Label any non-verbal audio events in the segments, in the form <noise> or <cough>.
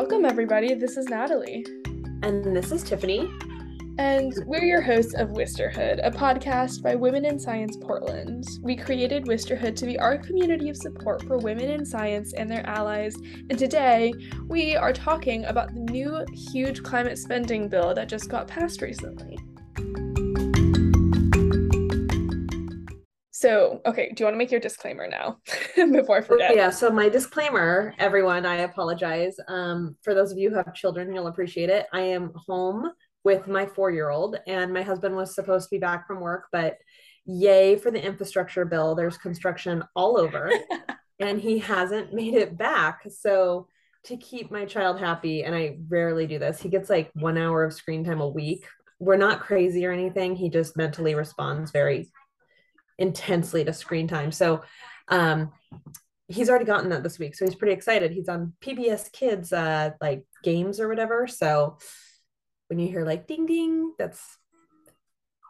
Welcome, everybody. This is Natalie. And this is Tiffany. And we're your hosts of Wisterhood, a podcast by Women in Science Portland. We created Wisterhood to be our community of support for women in science and their allies. And today, we are talking about the new huge climate spending bill that just got passed recently. So, okay, do you want to make your disclaimer now <laughs> before I forget? Yeah, so my disclaimer, everyone, I apologize. Um, for those of you who have children, you'll appreciate it. I am home with my four year old, and my husband was supposed to be back from work, but yay for the infrastructure bill. There's construction all over, <laughs> and he hasn't made it back. So, to keep my child happy, and I rarely do this, he gets like one hour of screen time a week. We're not crazy or anything. He just mentally responds very intensely to screen time. So um, he's already gotten that this week. So he's pretty excited. He's on PBS Kids uh, like games or whatever. So when you hear like ding ding, that's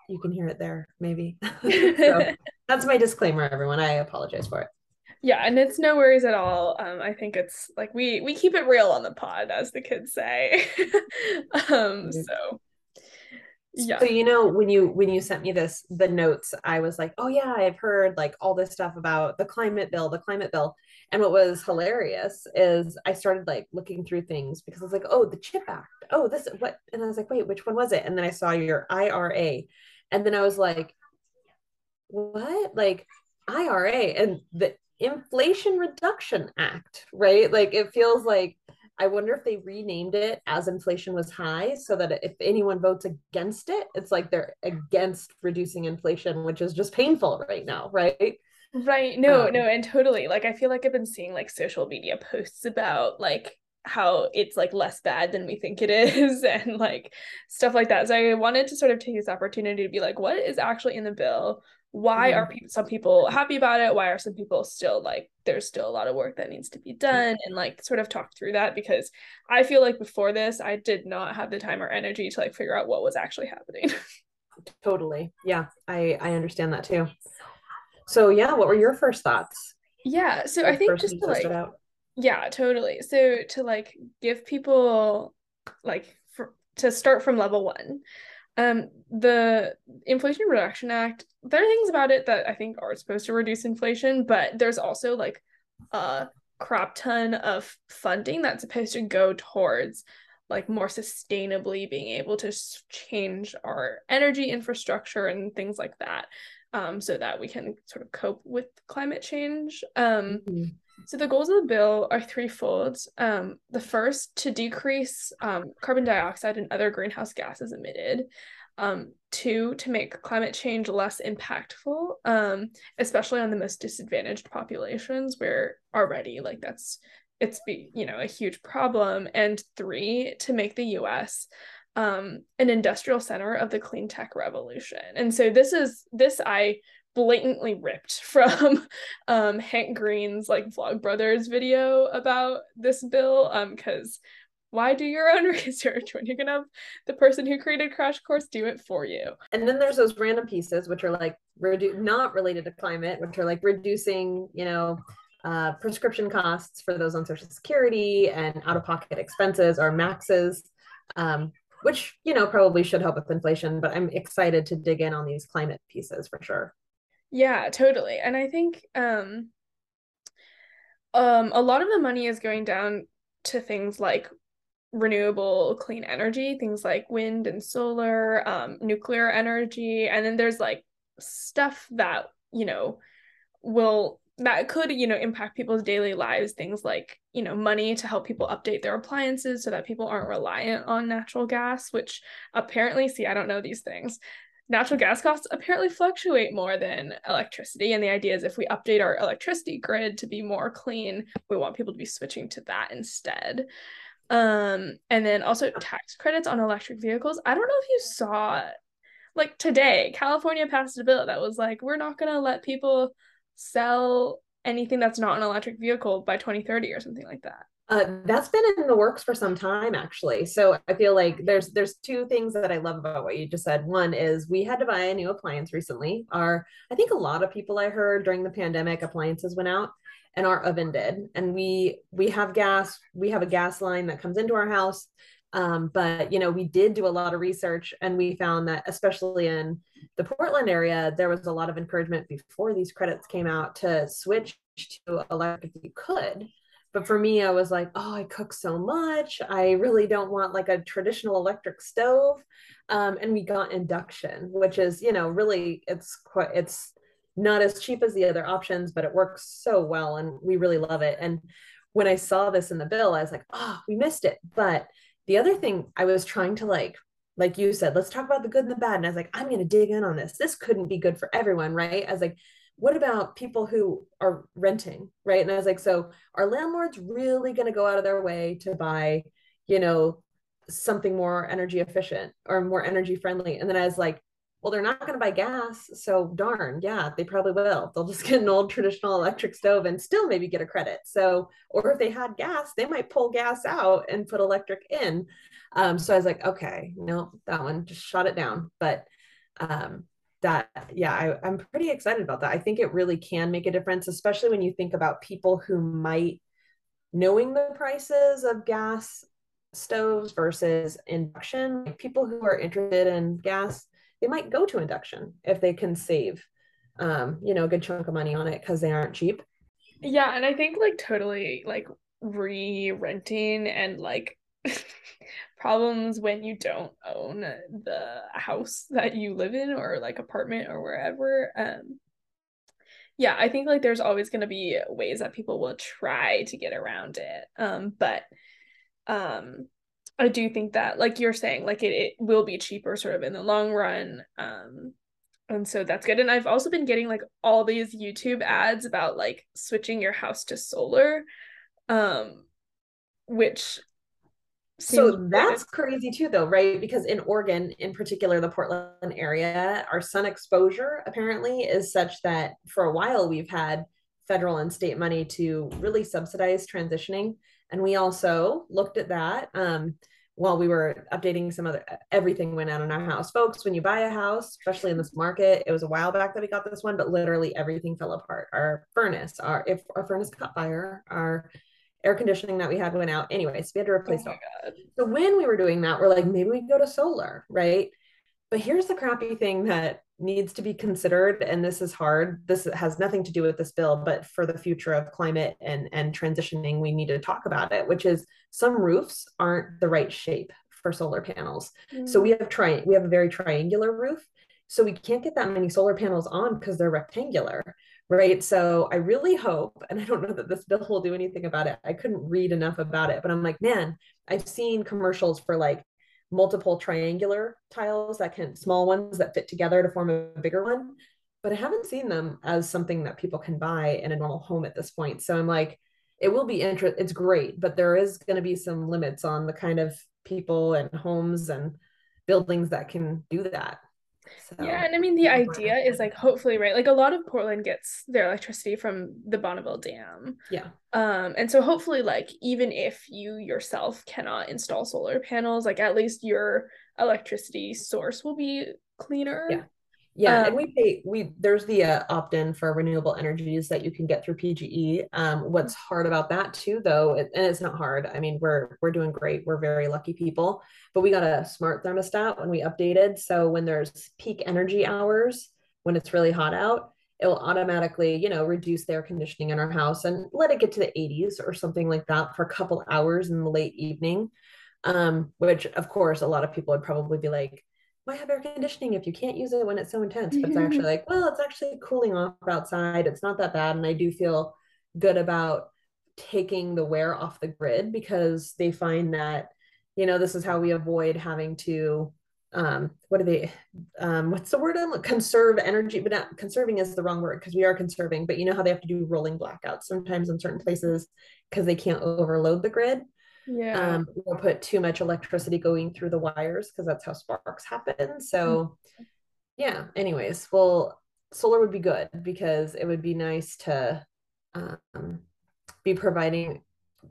you can hear it there maybe. <laughs> so <laughs> that's my disclaimer, everyone. I apologize for it. Yeah, and it's no worries at all. Um, I think it's like we we keep it real on the pod, as the kids say. <laughs> um, so yeah. So you know when you when you sent me this the notes, I was like, oh yeah, I've heard like all this stuff about the climate bill, the climate bill. And what was hilarious is I started like looking through things because I was like, oh, the CHIP Act. Oh, this what? And I was like, wait, which one was it? And then I saw your IRA, and then I was like, what? Like IRA and the Inflation Reduction Act, right? Like it feels like I wonder if they renamed it as inflation was high so that if anyone votes against it, it's like they're against reducing inflation, which is just painful right now, right? Right. No, um, no, and totally. Like I feel like I've been seeing like social media posts about like how it's like less bad than we think it <laughs> is and like stuff like that. So I wanted to sort of take this opportunity to be like, what is actually in the bill? Why mm-hmm. are people some people happy about it? Why are some people still like there's still a lot of work that needs to be mm-hmm. done? And like sort of talk through that because i feel like before this i did not have the time or energy to like figure out what was actually happening. <laughs> Totally. Yeah i i understand that too. So yeah what were your first thoughts? Yeah so i think just to like yeah totally. So to like give people like for, to start from level one um, the Inflation Reduction Act, there are things about it that I think are supposed to reduce inflation, but there's also like a crap ton of funding that's supposed to go towards like more sustainably being able to change our energy infrastructure and things like that um, so that we can sort of cope with climate change. Um, mm-hmm. So the goals of the bill are threefold. Um, the first to decrease um, carbon dioxide and other greenhouse gases emitted. Um, two to make climate change less impactful, um, especially on the most disadvantaged populations, where already like that's it's be you know a huge problem. And three to make the U.S. Um, an industrial center of the clean tech revolution. And so this is this I blatantly ripped <laughs> from um, Hank Green's like Vlogbrothers video about this bill um because why do your own <laughs> research when you can have the person who created crash course do it for you? And then there's those random pieces which are like redu- not related to climate which are like reducing you know uh, prescription costs for those on social security and out-of-pocket expenses or maxes um, which you know probably should help with inflation but i'm excited to dig in on these climate pieces for sure yeah, totally. And I think um um a lot of the money is going down to things like renewable clean energy, things like wind and solar, um nuclear energy, and then there's like stuff that, you know, will that could, you know, impact people's daily lives, things like, you know, money to help people update their appliances so that people aren't reliant on natural gas, which apparently, see, I don't know these things natural gas costs apparently fluctuate more than electricity. And the idea is if we update our electricity grid to be more clean, we want people to be switching to that instead. Um, and then also tax credits on electric vehicles. I don't know if you saw like today, California passed a bill that was like, we're not gonna let people sell anything that's not an electric vehicle by 2030 or something like that. Uh, that's been in the works for some time actually. So i feel like there's there's two things that i love about what you just said. One is we had to buy a new appliance recently. Our i think a lot of people i heard during the pandemic appliances went out and our oven did. And we we have gas we have a gas line that comes into our house. Um, but you know we did do a lot of research and we found that especially in the portland area there was a lot of encouragement before these credits came out to switch to electric if you could but for me i was like oh i cook so much. I really don't want like a traditional electric stove. Um, and we got induction which is you know really it's quite it's not as cheap as the other options but it works so well and we really love it. And when i saw this in the bill i was like oh we missed it. But the other thing i was trying to like like you said let's talk about the good and the bad. And i was like i'm going to dig in on this. This couldn't be good for everyone right? I was like what about people who are renting right? And i was like so are landlords really going to go out of their way to buy you know something more energy efficient or more energy friendly? And then i was like well they're not going to buy gas so darn yeah they probably will. They'll just <laughs> get an old traditional electric stove and still maybe get a credit. So or if they had gas they might pull gas out and put electric in. Um, so i was like okay no that one just shot it down. But um, that yeah I, i'm pretty excited about that. I think it really can make a difference especially when you think about people who might knowing the prices of gas stoves versus induction people who are interested in gas they might go to induction if they can save um you know a good chunk of money on it because they aren't cheap. Yeah and i think like totally like re-renting and like <laughs> problems when you don't own the house that you live in or like apartment or wherever um yeah i think like there's always going to be ways that people will try to get around it um but um i do think that like you're saying like it, it will be cheaper sort of in the long run um and so that's good and i've also been getting like all these youtube ads about like switching your house to solar um which so that's crazy too though right? Because in oregon in particular the portland area our sun exposure apparently is such that for a while we've had federal and state money to really subsidize transitioning. And we also looked at that um, while we were updating some other everything went out in our house. Folks when you buy a house especially in this market it was a while back that we got this one but literally everything fell apart. Our furnace our if our furnace caught fire our air conditioning that we had went out anyways we had to replace oh it so when we were doing that we're like maybe we go to solar right? But here's the crappy thing that needs to be considered and this is hard. This has nothing to do with this bill but for the future of climate and and transitioning we need to talk about it which is some roofs aren't the right shape for solar panels. Mm. so we have tri we have a very triangular roof. So we can't get that many solar panels on because they're rectangular right so i really hope and i don't know that this bill will do anything about it i couldn't read enough about it but i'm like man i've seen commercials for like multiple triangular tiles that can small ones that fit together to form a bigger one but i haven't seen them as something that people can buy in a normal home at this point. So i'm like it will be interest it's great but there is going to be some limits on the kind of people and homes and buildings that can do that so, yeah, and I mean the idea is like hopefully right, like a lot of Portland gets their electricity from the Bonneville Dam. Yeah. Um, and so hopefully, like even if you yourself cannot install solar panels, like at least your electricity source will be cleaner. Yeah. Yeah, um, and we pay we there's the uh, opt-in for renewable energies that you can get through PGE. Um, what's hard about that too, though, it, and it's not hard. I mean, we're we're doing great. We're very lucky people, but we got a smart thermostat when we updated. So when there's peak energy hours, when it's really hot out, it will automatically, you know, reduce the air conditioning in our house and let it get to the 80s or something like that for a couple hours in the late evening. Um, which of course a lot of people would probably be like, why have air conditioning if you can't use it when it's so intense? But it's actually like, well, it's actually cooling off outside. It's not that bad. And I do feel good about taking the wear off the grid because they find that, you know, this is how we avoid having to um what are they um what's the word I'm conserve energy but not conserving is the wrong word because we are conserving but you know how they have to do rolling blackouts sometimes in certain places because they can't overload the grid yeah um, or put too much electricity going through the wires because that's how sparks happen so mm-hmm. yeah anyways well solar would be good because it would be nice to um, be providing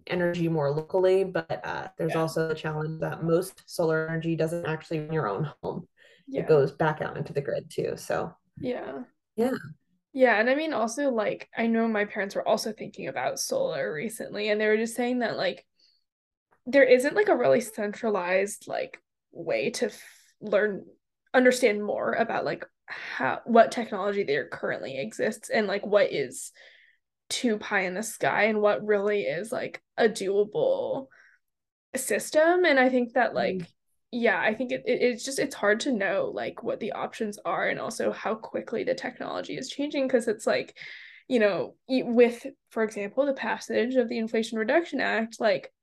energy more locally, but uh, there's yeah. also the challenge that most solar energy doesn't actually in your own home. Yeah. It goes back out into the grid too. So yeah. Yeah. Yeah, and I mean also like I know my parents were also thinking about solar recently and they were just saying that like there isn't like a really centralized like way to f- learn understand more about like how what technology there currently exists and like what is too pie in the sky and what really is like a doable system and i think that like mm. yeah i think it, it, it's just it's hard to know like what the options are and also how quickly the technology is changing because it's like you know with for example the passage of the inflation reduction act like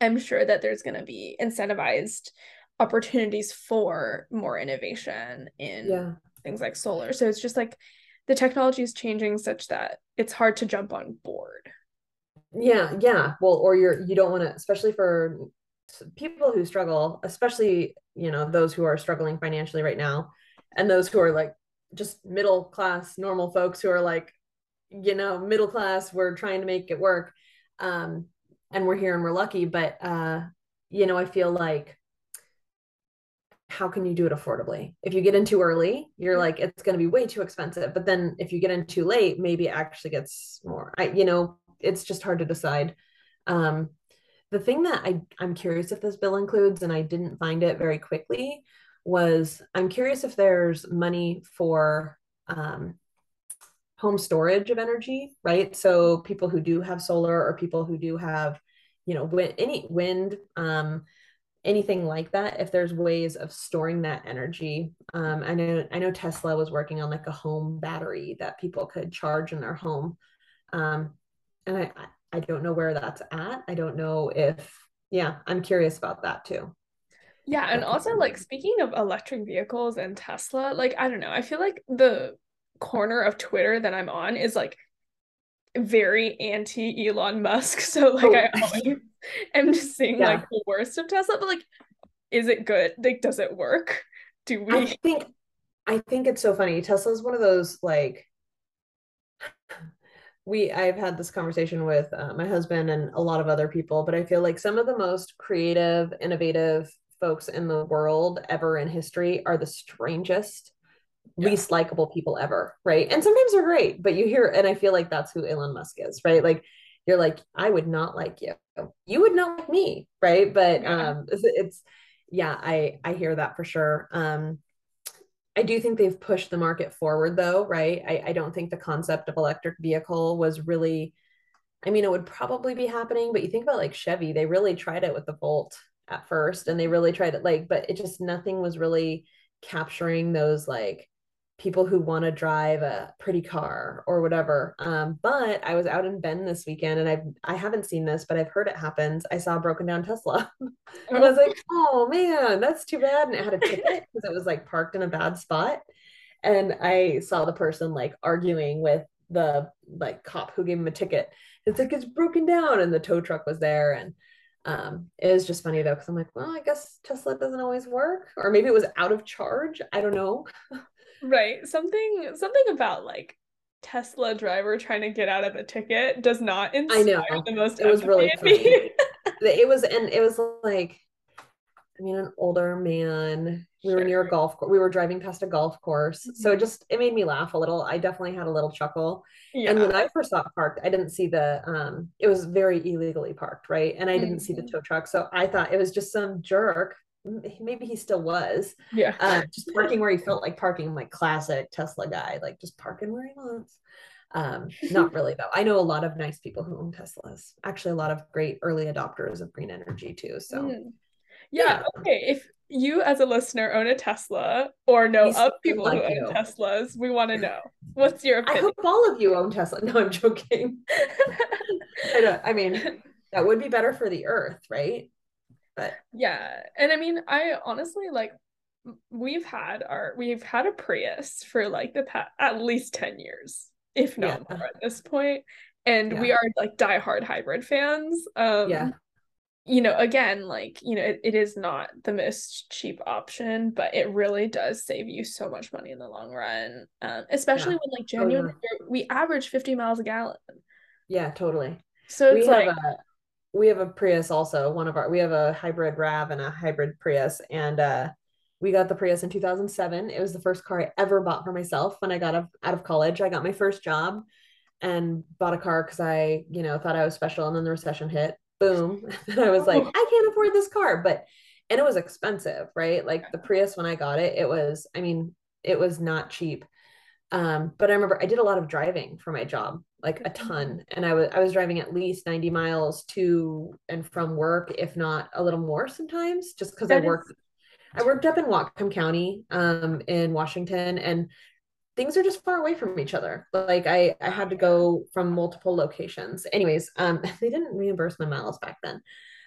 i'm sure that there's going to be incentivized opportunities for more innovation in yeah. things like solar. So it's just like the technology is changing such that it's hard to jump on board. Yeah yeah. Well or you're you don't want to especially for people who struggle especially you know those who are struggling financially right now and those who are like just middle class normal folks who are like you know middle class we're trying to make it work. Um and we're here and we're lucky but uh you know i feel like how can you do it affordably? If you get in too early, you're like, it's going to be way too expensive. But then if you get in too late, maybe it actually gets more. I, you know, it's just hard to decide. Um, the thing that I, I'm curious if this bill includes, and I didn't find it very quickly, was I'm curious if there's money for um, home storage of energy, right? So people who do have solar or people who do have, you know, wind, any wind, um, anything like that if there's ways of storing that energy um, i know i know tesla was working on like a home battery that people could charge in their home um, and i i don't know where that's at i don't know if yeah i'm curious about that too yeah and also like speaking of electric vehicles and tesla like i don't know i feel like the corner of twitter that i'm on is like very anti Elon Musk. <laughs> So like oh. I always am just seeing yeah. like the worst of Tesla, but like, is it good? Like, does it work? Do we I think I think it's so funny. Tesla's one of those like <sighs> we I've had this conversation with uh, my husband and a lot of other people, but I feel like some of the most creative, innovative folks in the world ever in history are the strangest yeah. least likable people ever, right? And sometimes they're great, but you hear, and I feel like that's who Elon Musk is, right? Like you're like, I would not like you. You would not like me, right? But yeah. um, it's, <laughs> it's yeah, I I hear that for sure. Um, I do think they've pushed the market forward though, right? I, I don't think the concept of electric vehicle was really, I mean, it would probably be happening, but you think about like Chevy, they really tried it with the Volt at first and they really tried it like, but it just nothing was really capturing those like people who want to drive a pretty car or whatever. Um, but I was out in Bend this weekend and I've I haven't seen this, but I've heard it happens. I saw a broken down Tesla. <laughs> and I was like, <laughs> oh man, that's too bad. And it had a ticket because it was like parked in a bad spot. And I saw the person like arguing with the like cop who gave him a ticket. It's like it's broken down, and the tow truck was there. And um, it was just funny though, because I'm like, well, I guess Tesla doesn't always work, or maybe it was out of charge. I don't know. <laughs> Right. Something something about like Tesla driver trying to get out of a ticket does not inspire I know. the most. It was really funny. <laughs> it was and it was like I mean an older man. We sure. were near a golf course. we were driving past a golf course. Mm-hmm. So it just it made me laugh a little. I definitely had a little chuckle. Yeah. And when I first saw it parked, I didn't see the um it was very illegally parked, right? And I didn't mm-hmm. see the mm-hmm. tow truck. So I thought it was just some jerk maybe he still was. Yeah. Uh, just parking where he felt like parking, like classic Tesla guy, like just parking where he wants. Um, not really though. I know a lot of nice people who own Teslas. Actually, a lot of great early adopters of green energy too. So mm. yeah, yeah, okay. If you as a listener own a Tesla or know of people like who you. own Teslas, we want to know. What's your opinion? I hope all of you own Tesla. <laughs> No, I'm joking. <laughs> I, don't, I mean, that would be better for the earth, right? But yeah, and I mean, I honestly like we've had our we've had a Prius for like the past at least 10 years, if not yeah. more at this. And yeah. we are like diehard hybrid fans. Um yeah. You know, again, like, you know, it, it is not the most cheap option, but it really does save you so much money in the long run. Um, especially yeah. when like genuinely oh, we average 50 miles a gallon. Yeah, totally. So it's we like a we have a Prius also. One of our we have a hybrid Rav and a hybrid Prius, and uh, we got the Prius in 2007. It was the first car I ever bought for myself when I got out of college. I got my first job and bought a car because I, you know, thought I was special. And then the recession hit. Boom. <laughs> and I was like, oh. I can't afford this car. But and it was expensive, right? Like the Prius when I got it, it was, I mean, it was not cheap. Um, but I remember I did a lot of driving for my job, like a ton. And I was I was driving at least 90 miles to and from work, if not a little more sometimes, just because I worked is- I worked up in Whatcom County um, in Washington and things are just far away from each other. Like I, I had to go from multiple locations. Anyways, um, <laughs> they didn't reimburse my miles back then,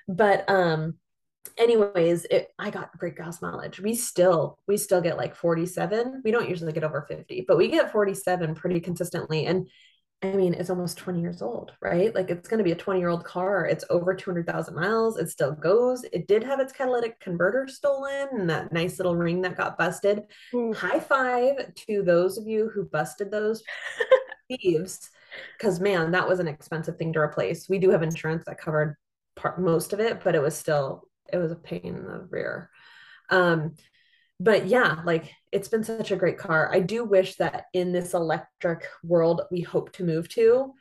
but um, anyways, it, I got great gas mileage. We still, we still get like 47. We don't usually get over 50, but we get 47 pretty consistently. And I mean, it's almost 20 years old, right? Like it's going to be a 20 year old car. It's over 200,000 miles. It still goes. It did have its catalytic converter stolen and that nice little ring that got busted. Ooh. High five to those of you who busted those <laughs> thieves. Because man, that was an expensive thing to replace. We do have insurance that covered part most of it, but it was still, it was a pain in the rear. Um, but yeah, like it's been such a great car. I do wish that in this electric world we hope to move to,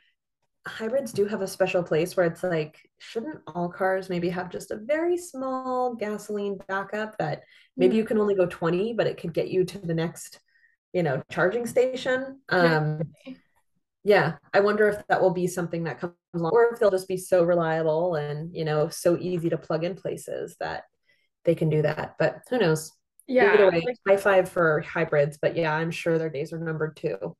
hybrids do have a special place where it's like, shouldn't all cars maybe have just a very small gasoline backup that maybe you mm. can only go 20, but it could get you to the next, you know, charging station? Um, yeah, I wonder if that will be something that comes along, or if they'll just be so reliable and, you know, so easy to plug in places that they can do that. But who knows? yeah either way high five for hybrids but yeah i'm sure their days are numbered too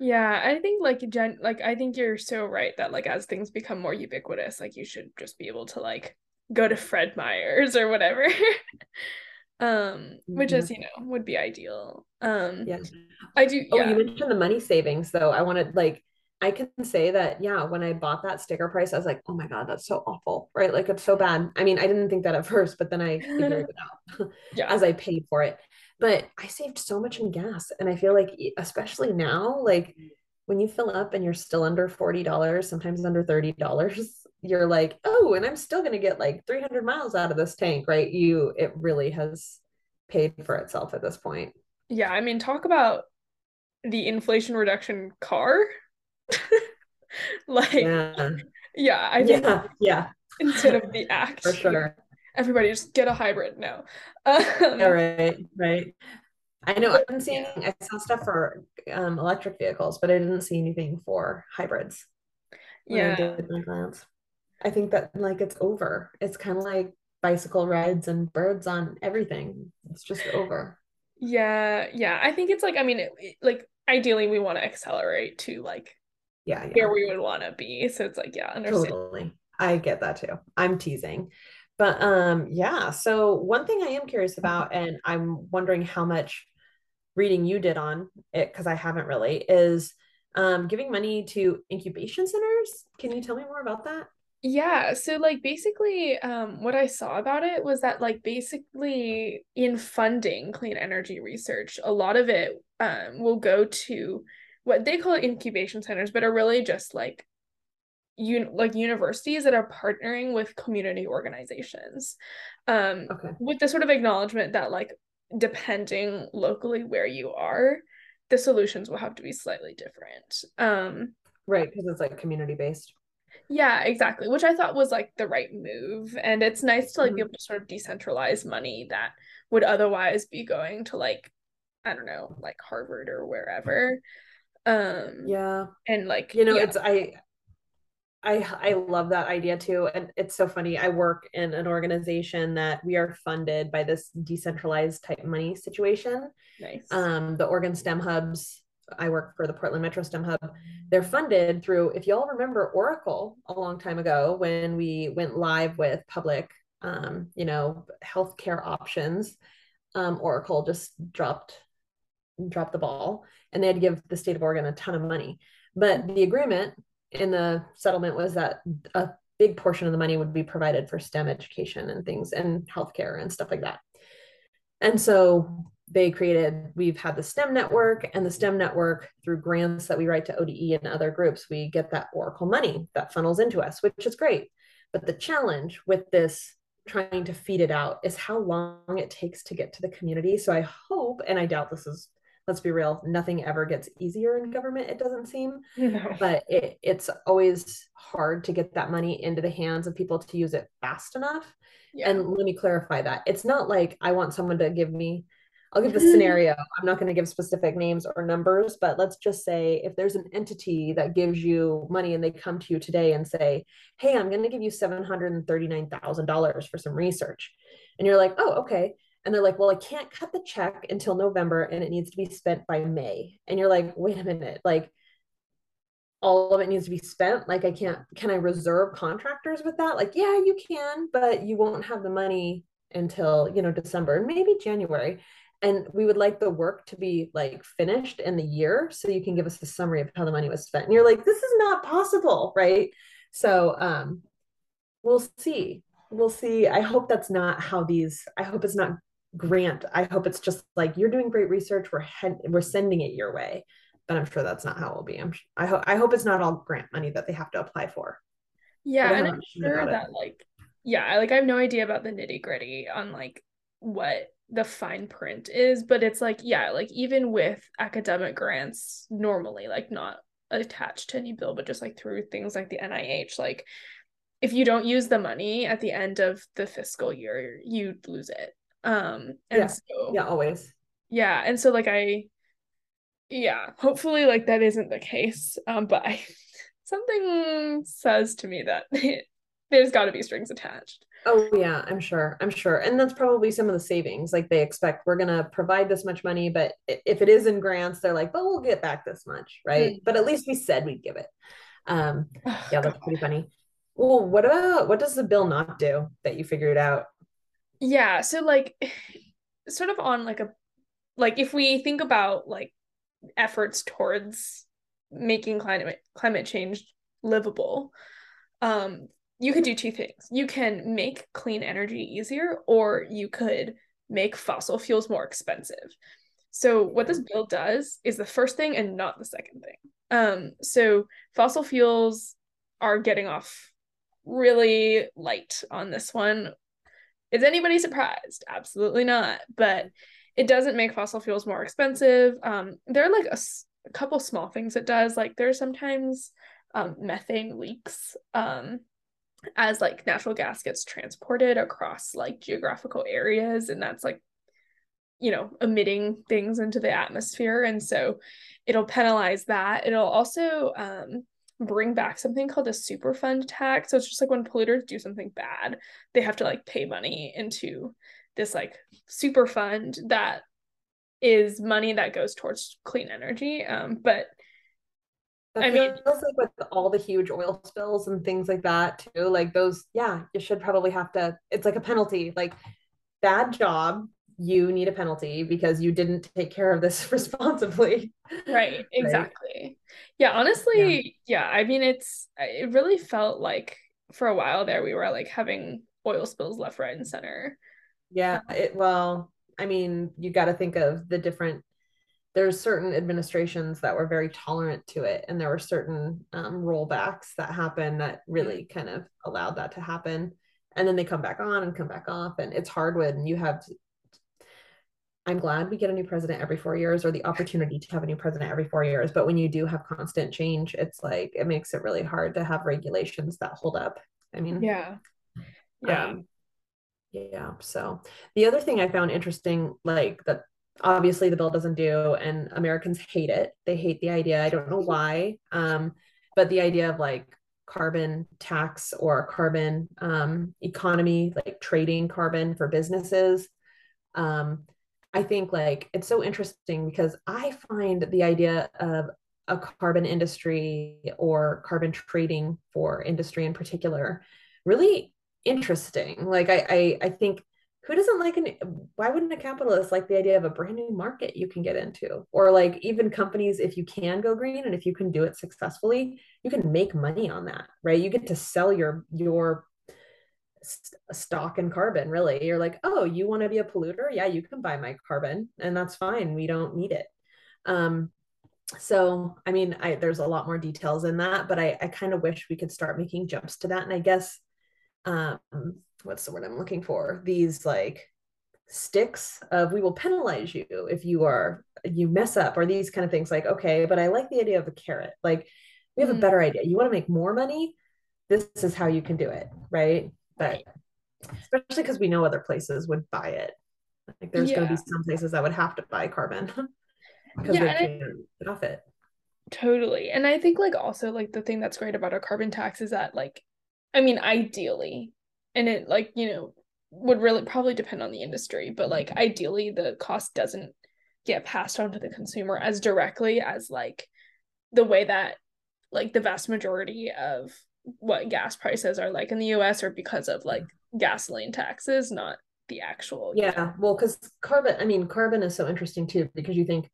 yeah i think like gen like i think you're so right that like as things become more ubiquitous like you should just be able to like go to fred meyers or whatever <laughs> um which is you know would be ideal um yeah i do oh you mentioned the money savings though i wanted like I can say that, yeah, when I bought that sticker price, I was like, oh my God, that's so awful, right? Like it's so bad. I mean, I didn't think that at <laughs> first, but then I figured <laughs> it out <laughs> yeah. as I paid for it. But I saved so much in gas. And I feel like, especially now, like when you fill up and you're still under $40, sometimes under $30, <laughs> you're like, oh, and I'm still going to get like 300 miles out of this tank, right? You, it really has paid for itself at this point. Yeah. I mean, talk about the inflation reduction car <laughs> like yeah. yeah, I think yeah, yeah. instead of the <laughs> act. For sure. Everybody just get a hybrid now. Um, yeah, right, right. I know I've been seeing I saw stuff for um, electric vehicles, but I didn't see anything for hybrids. Yeah. I did my glance. I think that like it's over. It's kind of like bicycle rides and birds on everything. It's just over. Yeah, yeah. I think it's like I mean, it, it, like ideally we want to accelerate to like yeah, yeah. where we would want to be. So it's like, yeah, understand. Totally. I get that too. I'm teasing. But um yeah, so one thing I am curious about and I'm wondering how much reading you did on it because I haven't really is um giving money to incubation centers. Can you tell me more about that? Yeah, so like basically um what I saw about it was that like basically in funding clean energy research, a lot of it um will go to what they call incubation centers, but are really just like un- like universities that are partnering with community organizations. Um, okay. with the sort of acknowledgement that like depending locally where you are, the solutions will have to be slightly different. Um, right, because it's like community based. Yeah, exactly. Which I thought was like the right move. And it's nice to like mm-hmm. be able to sort of decentralize money that would otherwise be going to like, I don't know, like Harvard or wherever um yeah and like you know yeah. it's i I I love that idea too. And it's so funny. I work in an organization that we are funded by this decentralized type money situation. Nice. Um, the Oregon STEM hubs. I work for the Portland Metro STEM Hub. They're funded through, if y'all remember Oracle a long time ago when we went live with public um, you know, healthcare options. Um, Oracle just dropped dropped the ball and they had to give the state of Oregon a ton of money. But the agreement in the settlement was that a big portion of the money would be provided for STEM education and things and healthcare and stuff like that. And so they created we've had the stem network and the stem network through grants that we write to ode and other groups we get that oracle money that funnels into us which is great but the challenge with this trying to feed it out is how long it takes to get to the community so i hope and i doubt this is let's be real nothing ever gets easier in mm-hmm. government it doesn't seem no. but it, it's always hard to get that money into the hands of people to use it fast enough yeah. and let me clarify that it's not like i want someone to give me I'll give the mm-hmm. scenario. I'm not going to give specific names or numbers, but let's just say if there's an entity that gives you money and they come to you today and say, Hey, I'm going to give you $739,000 for some research. And you're like, Oh, okay. And they're like, Well, I can't cut the check until November and it needs to be spent by May. And you're like, Wait a minute. Like, all of it needs to be spent? Like i can't can i reserve contractors with that? Like yeah you can but you won't have the money until you know december and maybe january. And we would like the work to be like finished in the year so you can give us a summary of how the money was spent. And you're like this is not possible right? So um we'll see. We'll see. I hope that's not how these i hope it's not grant i hope it's just like you're doing great research we're head, we're sending it your way. But i'm sure that's not how it will be. I'm i hope i hope it's not all grant money that they have to apply for. Yeah and i'm sure that it. like yeah like i have no idea about the nitty gritty on like what the fine print is but it's like yeah like even with academic grants normally like not attached to any bill but just like through things like the NIH like if you don't use the money at the end of the fiscal year you lose it um and yeah. so yeah always yeah and so like I yeah hopefully like that isn't the case um but I <laughs> something says to me that <laughs> there's got to be strings attached Oh yeah, I'm sure. I'm sure. And that's probably some of the savings. Like they expect we're going to provide this much money, but if it is in grants, they're like, "But we'll get back this much," right? Mm. But at least we said we'd give it. Um oh, <sighs> yeah, that's God. pretty funny. Well, what about what does the bill not do that you figured out? Yeah, so like <sighs> sort of on like a like if we think about like efforts towards making climate climate change livable um you could do two things. You can make clean energy easier, or you could make fossil fuels more expensive. So what this bill does is the first thing and not the second thing. Um, so fossil fuels are getting off really light on this one. Is anybody surprised? Absolutely not. But it doesn't make fossil fuels more expensive. Um, there are like a, a couple small things it does. Like there's sometimes um, methane leaks um, as like natural gas gets transported across like geographical areas and that's like you know emitting things into the atmosphere and so it'll penalize that it'll also um, bring back something called a superfund tax so it's just like when polluters do something bad they have to like pay money into this like super fund that is money that goes towards clean energy um, but that I mean, feels like with all the huge oil spills and things like that too. Like those, yeah, you should probably have to. It's like a penalty. Like bad job, you need a penalty because you didn't take care of this <laughs> responsibly. Right. Exactly. Right? Yeah. Honestly, yeah. yeah. I mean, it's it really felt like for a while there we were like having oil spills left, right, and center. Yeah. It well, I mean, you got to think of the different there's certain administrations that were very tolerant to it and there were certain um, rollbacks that happened that really kind of allowed that to happen and then they come back on and come back off and it's hard when you have i'm glad we get a new president every four years or the opportunity to have a new president every four years but when you do have constant change it's like it makes it really hard to have regulations that hold up. I mean yeah. Yeah. um, yeah so the other thing i found interesting like that obviously the bill doesn't do and americans hate it. They hate the idea. I don't know why um, but the idea of like carbon tax or carbon um, economy like trading carbon for businesses um, i think like it's so interesting because i find the idea of a carbon industry or carbon trading for industry in particular really interesting. Like i i, I think who doesn't like an why wouldn't a capitalist like the idea of a brand new market you can get into? Or like even companies if you can go green and if you can do it successfully you can make money on that right? You get to sell your your stock in carbon really. You're like oh you want to be a polluter? Yeah you can buy my carbon and that's fine we don't need it. Um so i mean i there's a lot more details in that but i i kind of wish we could start making jumps to that and i guess um what's the word i'm looking for? These like sticks of we will penalize you if you are you mess up or these kind of things like okay but i like the idea of a carrot. Like we have mm. a better idea. You want to make more money? This is how you can do it right but especially because we know other places would buy it. Like there's yeah. going to be some places that would have to buy carbon because <laughs> yeah, they can't get off it totally and i think like also like the thing that's great about a carbon tax is that like i mean ideally and it like you know would really probably depend on the industry but like mm-hmm. ideally the cost doesn't get passed on to the consumer as directly as like the way that like the vast majority of what gas prices are like in the US or because of like gasoline taxes, not the actual. Yeah, well, because carbon, I mean, carbon is so interesting too, because you think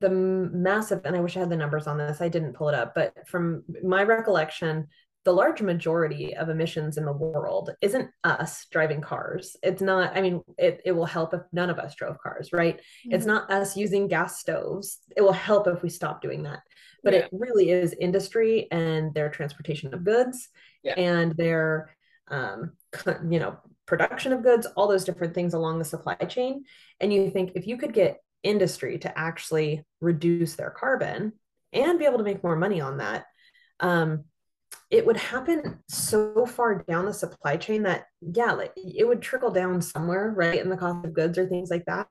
the massive, and I wish I had the numbers on this, I didn't pull it up, but from my recollection, the large majority of emissions in the world isn't us driving cars. It's not, I mean, it, it will help if none of us drove cars, right? Mm-hmm. It's not us using gas stoves. It will help if we stop doing that. But yeah. it really is industry and their transportation of goods yeah. and their, um, you know, production of goods, all those different things along the supply chain. And you think if you could get industry to actually reduce their carbon and be able to make more money on that, um, it would happen so far down the supply chain that yeah like it would trickle down somewhere right in the cost of goods or things like that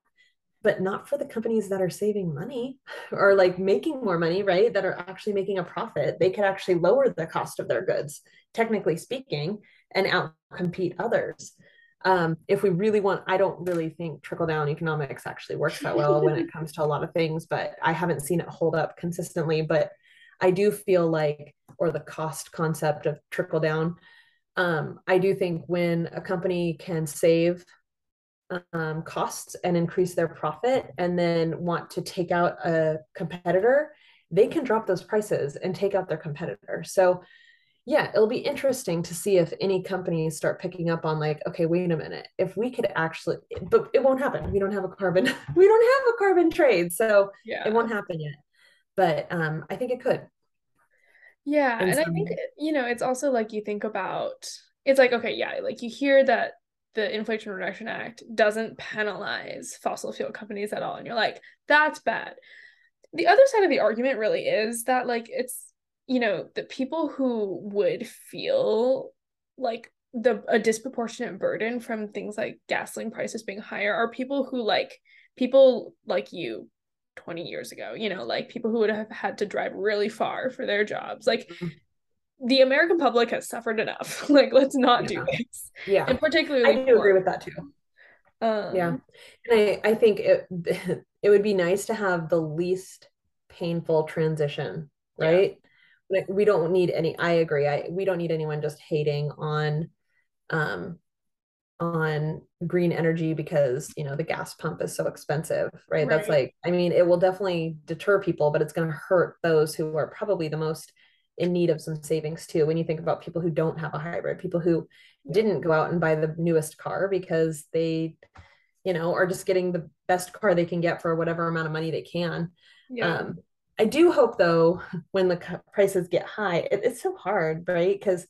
but not for the companies that are saving money <laughs> or like making more money right that are actually making a profit. They could actually lower the cost of their goods technically speaking and out compete others. Um, if we really want i don't really think trickle down economics actually works that well when it <laughs> comes to a lot of things but i haven't seen it hold up consistently but i do feel like or the cost concept of trickle down. Um, I do think when a company can save um, costs and increase their profit and then want to take out a competitor, they can drop those prices and take out their competitor. So, yeah, it'll be interesting to see if any companies start picking up on like, okay, wait a minute, if we could actually, but it won't happen. We don't have a carbon, <laughs> we don't have a carbon trade, so yeah. it won't happen yet. But um, I think it could. Yeah. And I think, you know, it's also like you think about it's like, okay, yeah, like you hear that the Inflation Reduction Act doesn't penalize fossil fuel companies at all. And you're like, that's bad. The other side of the argument really is that, like, it's, you know, the people who would feel like the a disproportionate burden from things like gasoline prices being higher are people who like people like you 20 years ago, you know, like people who would have had to drive really far for their jobs. Like mm-hmm. the American public has suffered enough. <laughs> like, let's not yeah. do this. Yeah. And particularly I do agree with that too. Um, yeah. And I, I think it <laughs> it would be nice to have the least painful transition, right? Yeah. we don't need any, I agree. I we don't need anyone just hating on um on green energy because you know the gas pump is so expensive right? right, that's like i mean it will definitely deter people but it's going to hurt those who are probably the most in need of some savings too when you think about people who don't have a hybrid people who didn't go out and buy the newest car because they you know are just getting the best car they can get for whatever amount of money they can yeah. um i do hope though when the prices get high it, it's so hard right because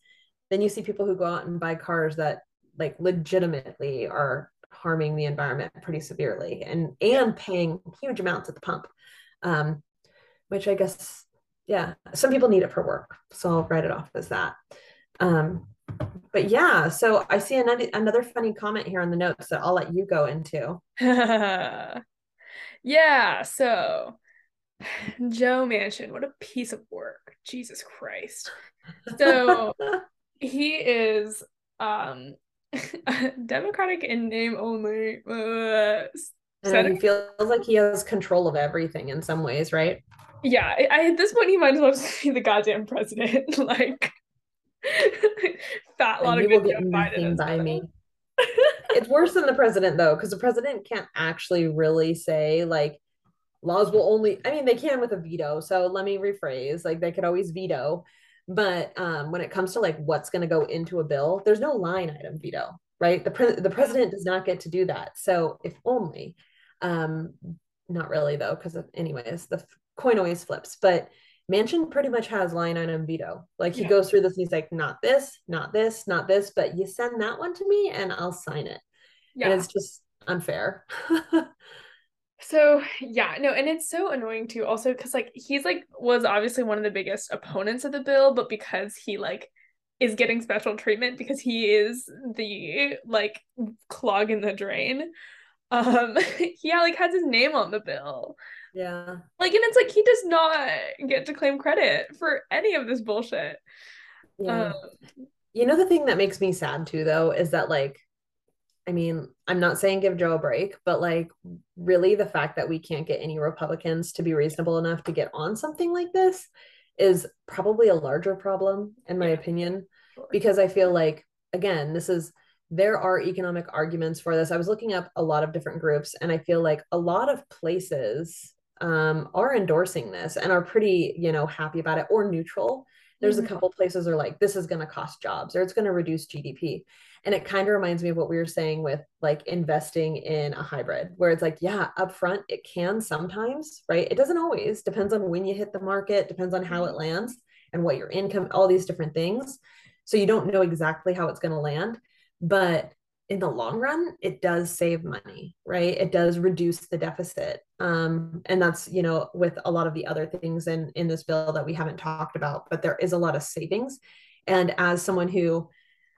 then you see people who go out and buy cars that like legitimately are harming the environment pretty severely and and paying huge amounts at the pump. Um, which i guess yeah some people need it for work so i'll write it off as that. Um, but yeah so i see another another funny comment here on the notes that i'll let you go into. <laughs> Yeah so <sighs> joe manchin what a piece of work. Jesus christ. So <laughs> he is um <laughs> Democratic in name only. Uh, and he feels like he has control of everything in some ways, right? Yeah, I, at this point he might as well <laughs> be the goddamn president. <laughs> like fat lot of will get nothing by me. it's worse than the president though, because the president can't actually really say like laws will only. I mean, they can with a veto. So let me rephrase. Like they could always veto, but um, when it comes to like what's going to go into a bill, there's no line item veto, right? The pre- the president does not get to do that. So if only, um, not really though, because anyways, the coin always flips. But Manchin pretty much has line item veto. Like he yeah. goes through this and he's like, not this, not this, not this, but you send that one to me and I'll sign it. Yeah. And it's just unfair. <laughs> So yeah, no, and it's so annoying too, also because like he's like was obviously one of the biggest opponents of the bill, but because he like is getting special treatment because he is the like clog in the drain, um, <laughs> yeah, like has his name on the bill. Yeah. Like, and it's like he does not get to claim credit for any of this bullshit. Yeah. Um, you know the thing that makes me sad too though is that like I mean, I'm not saying give Joe a break, but like really the fact that we can't get any Republicans to be reasonable enough to get on something like this is probably a larger problem in my opinion because I feel like again, this is there are economic arguments for this. I was looking up a lot of different groups and I feel like a lot of places um, are endorsing this and are pretty, you know, happy about it or neutral. There's mm-hmm. a couple places are like this is going to cost jobs or it's going to reduce GDP. And it kind of reminds me of what we were saying with like investing in a hybrid, where it's like, yeah, upfront it can sometimes, right? It doesn't always, depends on when you hit the market, depends on how it mm-hmm. lands and what your income, all these different things. So you don't know exactly how it's going to land. But in the long run, it does save money, right? It does reduce the deficit. Um, and that's, you know, with a lot of the other things in, in this bill that we haven't talked about, but there is a lot of savings. And as someone who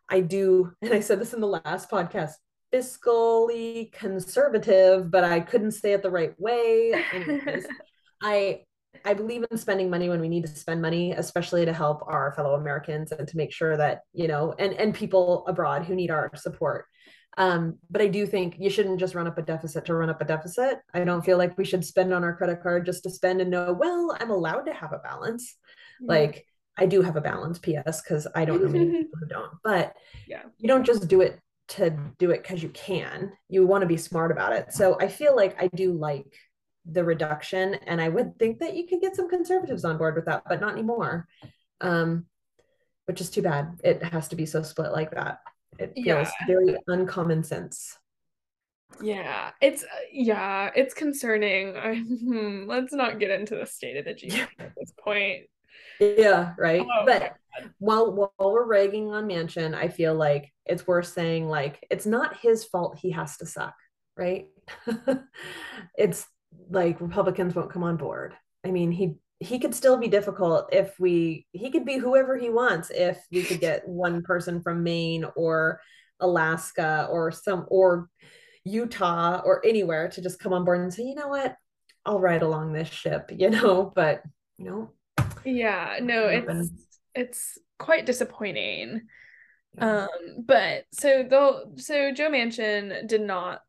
I do, <laughs> and I said this in the last podcast, fiscally conservative, but I couldn't say it the right way. Anyways, <laughs> I I believe in spending money when we need to spend money, especially to help our fellow Americans and to make sure that, you know, and and people abroad who need our support. Um, but I do think you shouldn't just run up a deficit to run up a deficit. I don't feel like we should spend on our credit card just to spend and know, well, I'm allowed to have a balance. Mm-hmm. Like I do have a balance, PS, because I don't know many <laughs> people who don't. But yeah, you don't just do it to do it because you can. You want to be smart about it. So I feel like I do like the reduction, and I would think that you could get some conservatives on board with that, but not anymore. Um, which is too bad. It has to be so split like that. It feels yeah. very uncommon sense. Yeah, it's yeah, it's concerning. <laughs> Hmm, let's not get into the state of the GDP at this point. Yeah, right. Oh, but while while we're ragging on Manchin, I feel like it's worth saying like it's not his fault he has to suck, right? <laughs> it's like Republicans won't come on board. I mean, he he could still be difficult if we he could be whoever he wants if we could get <laughs> one person from Maine or Alaska or some or Utah or anywhere to just come on board and say, you know what, I'll ride along this ship, <laughs> you know, but you know, yeah no it's it's quite disappointing. Um but so though so joe manchin did not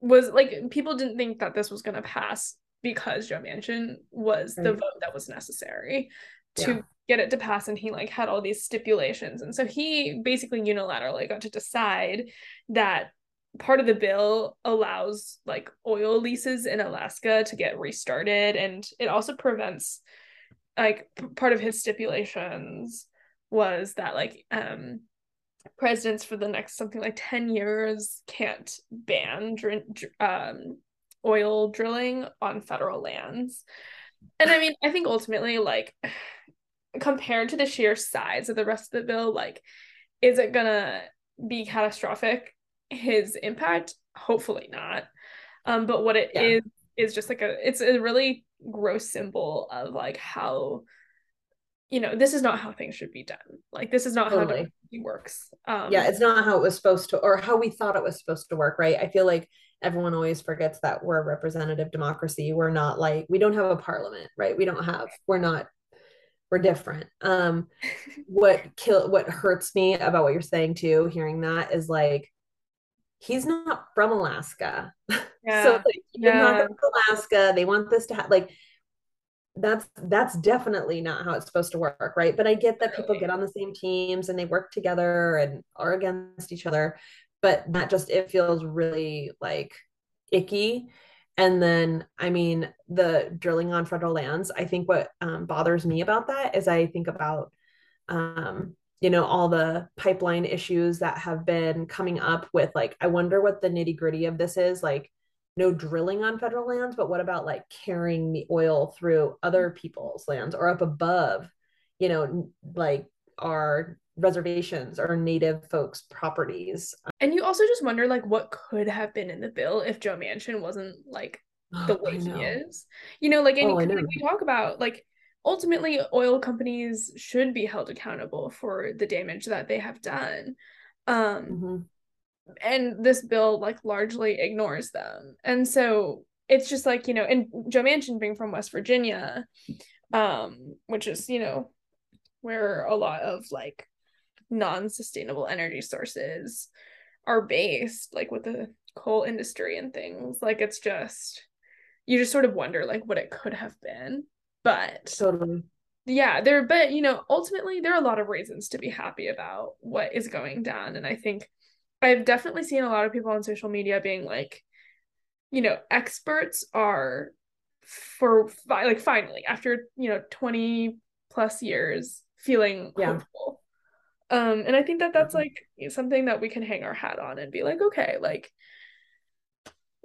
was like people didn't think that this was going to pass because joe manchin was right. the vote that was necessary to yeah. get it to pass and he like had all these stipulations and so he basically unilaterally got to decide that part of the bill allows like oil leases in alaska to get restarted and it also prevents like p- part of his stipulations was that like um presidents for the next something like 10 years can't ban dr- um oil drilling on federal lands. And i mean i think ultimately like compared to the sheer size of the rest of the bill like is it gonna be catastrophic? His impact? Hopefully not. Um but what it yeah. is is just like a it's a really gross symbol of like how you know this is not how things should be done like this is not totally. how democracy works um yeah it's not how it was supposed to or how we thought it was supposed to work right i feel like everyone always forgets that we're a representative democracy we're not like we don't have a parliament right we don't have we're not we're different um <laughs> what kill what hurts me about what you're saying too hearing that is like he's not from Alaska. <laughs> Yeah. so like, yeah. not from Alaska. They want this to have like that's that's definitely not how it's supposed to work, right? But I get that people get on the same teams and they work together and are against each other, but that just it feels really like icky. And then, I mean, the drilling on federal lands, I think what um, bothers me about that is I think about, um, you know, all the pipeline issues that have been coming up with like, I wonder what the nitty gritty of this is. Like, no drilling on federal lands, but what about like carrying the oil through other people's lands or up above, you know, like our reservations or native folks' properties. And you also just wonder like what could have been in the bill if Joe Manchin wasn't like <gasps> the way he is. You know, like, and oh, like we talk about like ultimately oil companies should be held accountable for the damage that they have done. Um mm-hmm and this bill like largely ignores them. And so it's just like you know and joe manchin being from west virginia um which is you know where a lot of like non-sustainable energy sources are based like with the coal industry and things like it's just you just sort of wonder like what it could have been. But totally. Yeah there but you know ultimately there are a lot of reasons to be happy about what is going down. And i think I've definitely seen a lot of people on social media being like, you know, experts are for fi- like finally after you know 20 plus years feeling yeah. hopeful. Um, and I think that that's mm-hmm. like something that we can hang our hat on and be like, okay, like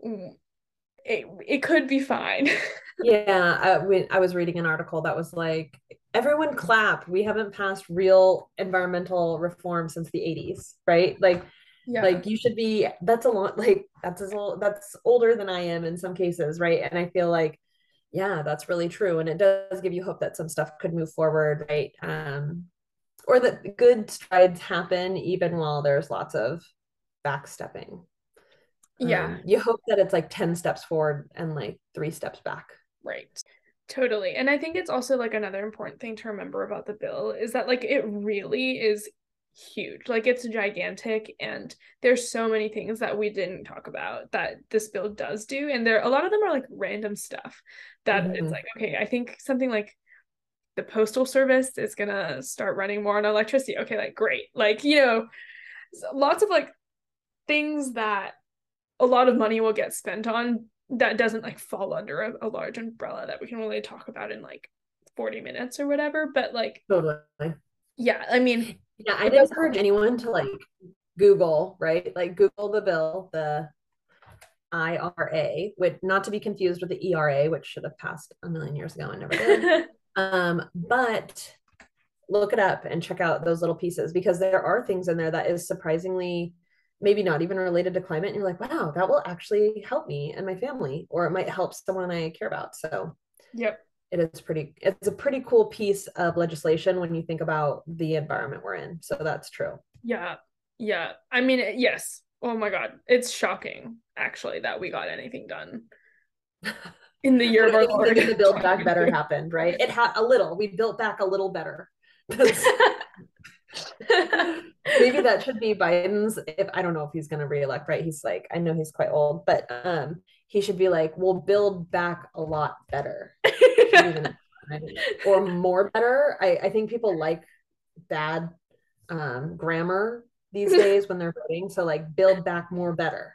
it, it could be fine. <laughs> yeah, I, we, I was reading an article that was like, everyone clap. We haven't passed real environmental reform since the 80s, right? Like yeah. like you should be that's a lot like that's a that's older than i am in some cases right? And i feel like yeah that's really true. And it does give you hope that some stuff could move forward right? Um or that good strides happen even while there's lots of backstepping. Yeah. Um, you hope that it's like 10 steps forward and like three steps back. Right. Totally. And i think it's also like another important thing to remember about the bill is that like it really is huge. Like it's gigantic and there's so many things that we didn't talk about that this bill does do and there a lot of them are like random stuff that mm-hmm. it's like okay, I think something like the postal service is going to start running more on electricity. Okay, like great. Like, you know, lots of like things that a lot of money will get spent on that doesn't like fall under a, a large umbrella that we can really talk about in like 40 minutes or whatever, but like totally. Yeah, I mean, yeah, I'd encourage anyone to like Google, right? Like Google the bill, the IRA, which not to be confused with the ERA, which should have passed a million years ago and never did. <laughs> um, but look it up and check out those little pieces because there are things in there that is surprisingly maybe not even related to climate. And you're like, wow, that will actually help me and my family, or it might help someone I care about. So, yep it is pretty it's a pretty cool piece of legislation when you think about the environment we're in so that's true. Yeah yeah i mean yes oh my god it's shocking actually that we got anything done <laughs> in the year of our lord. the build back better <laughs> happened right? It had a little we built back a little better. <laughs> Maybe that should be biden's if i don't know if he's going to reelect right? He's like i know he's quite old but um he should be like we'll build back a lot better <laughs> or more better. I, I think people like bad um, grammar these <laughs> days when they're voting. So like build back more better.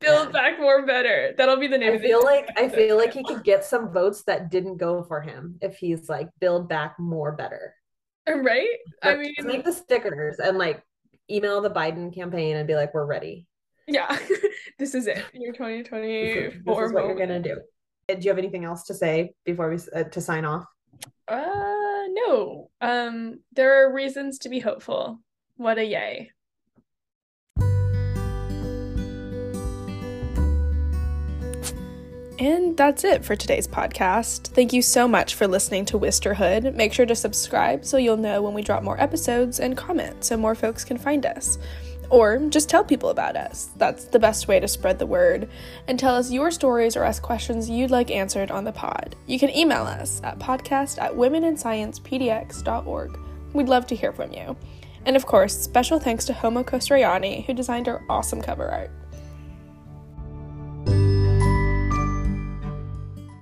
Build yeah. back more better. That'll be the name. I feel like I feel like he <laughs> could get some votes that didn't go for him if he's like build back more better. Right? I mean make the stickers and like email the Biden campaign and be like, we're ready. Yeah. <laughs> this is it. Your 2024 this is, what you're gonna do do you have anything else to say before we uh, to sign off? Uh, no. Um, there are reasons to be hopeful. What a yay! And that's it for today's podcast. Thank you so much for listening to Wisterhood. Make sure to subscribe so you'll know when we drop more episodes and comment so more folks can find us. Or just tell people about us. That's the best way to spread the word. And tell us your stories or ask questions you'd like answered on the pod. You can email us at podcast at womeninSciencePDX.org. We'd love to hear from you. And of course, special thanks to Homo Kostrayani, who designed our awesome cover art.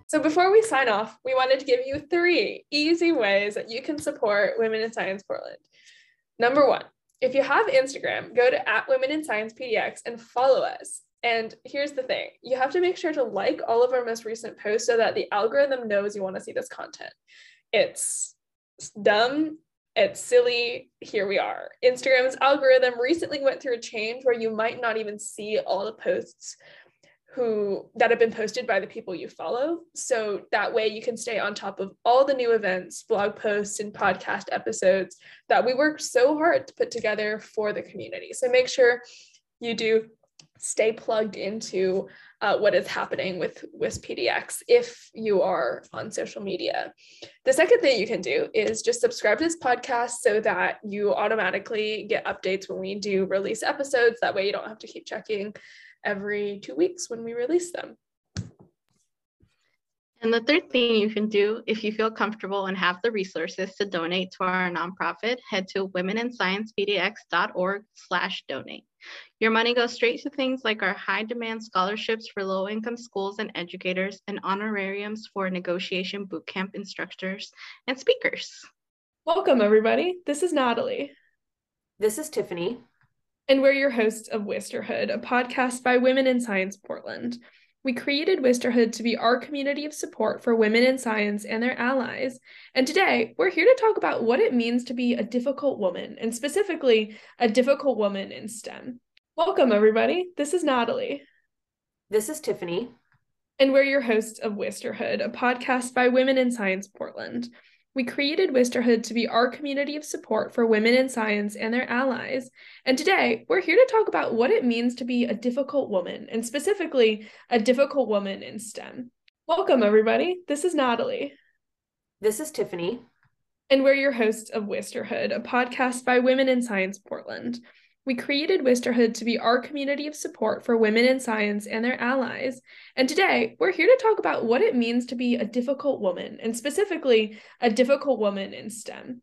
So before we sign off, we wanted to give you three easy ways that you can support Women in Science Portland. Number one, if you have Instagram, go to at Women in Science PDX and follow us. And here's the thing you have to make sure to like all of our most recent posts so that the algorithm knows you want to see this content. It's dumb, it's silly. Here we are. Instagram's algorithm recently went through a change where you might not even see all the posts who that have been posted by the people you follow. So that way you can stay on top of all the new events, blog posts, and podcast episodes that we worked so hard to put together for the community. So make sure you do stay plugged into uh, what is happening with WISP PDX if you are on social media. The second thing you can do is just subscribe to this podcast so that you automatically get updates when we do release episodes. That way you don't have to keep checking every two weeks when we release them. And the third thing you can do if you feel comfortable and have the resources to donate to our nonprofit, head to womeninSciencePDX.org slash donate. Your money goes straight to things like our high demand scholarships for low income schools and educators and honorariums for negotiation bootcamp instructors and speakers. Welcome, everybody. This is Natalie. This is Tiffany. And we're your hosts of Wisterhood, a podcast by Women in Science Portland. We created Wisterhood to be our community of support for women in science and their allies. And today, we're here to talk about what it means to be a difficult woman, and specifically, a difficult woman in STEM. Welcome, everybody. This is Natalie. This is Tiffany. And we're your hosts of Wisterhood, a podcast by Women in Science Portland. We created Wisterhood to be our community of support for women in science and their allies. And today, we're here to talk about what it means to be a difficult woman, and specifically, a difficult woman in STEM. Welcome, everybody. This is Natalie. This is Tiffany. And we're your hosts of Wisterhood, a podcast by Women in Science Portland. We created Wisterhood to be our community of support for women in science and their allies. And today, we're here to talk about what it means to be a difficult woman, and specifically, a difficult woman in STEM.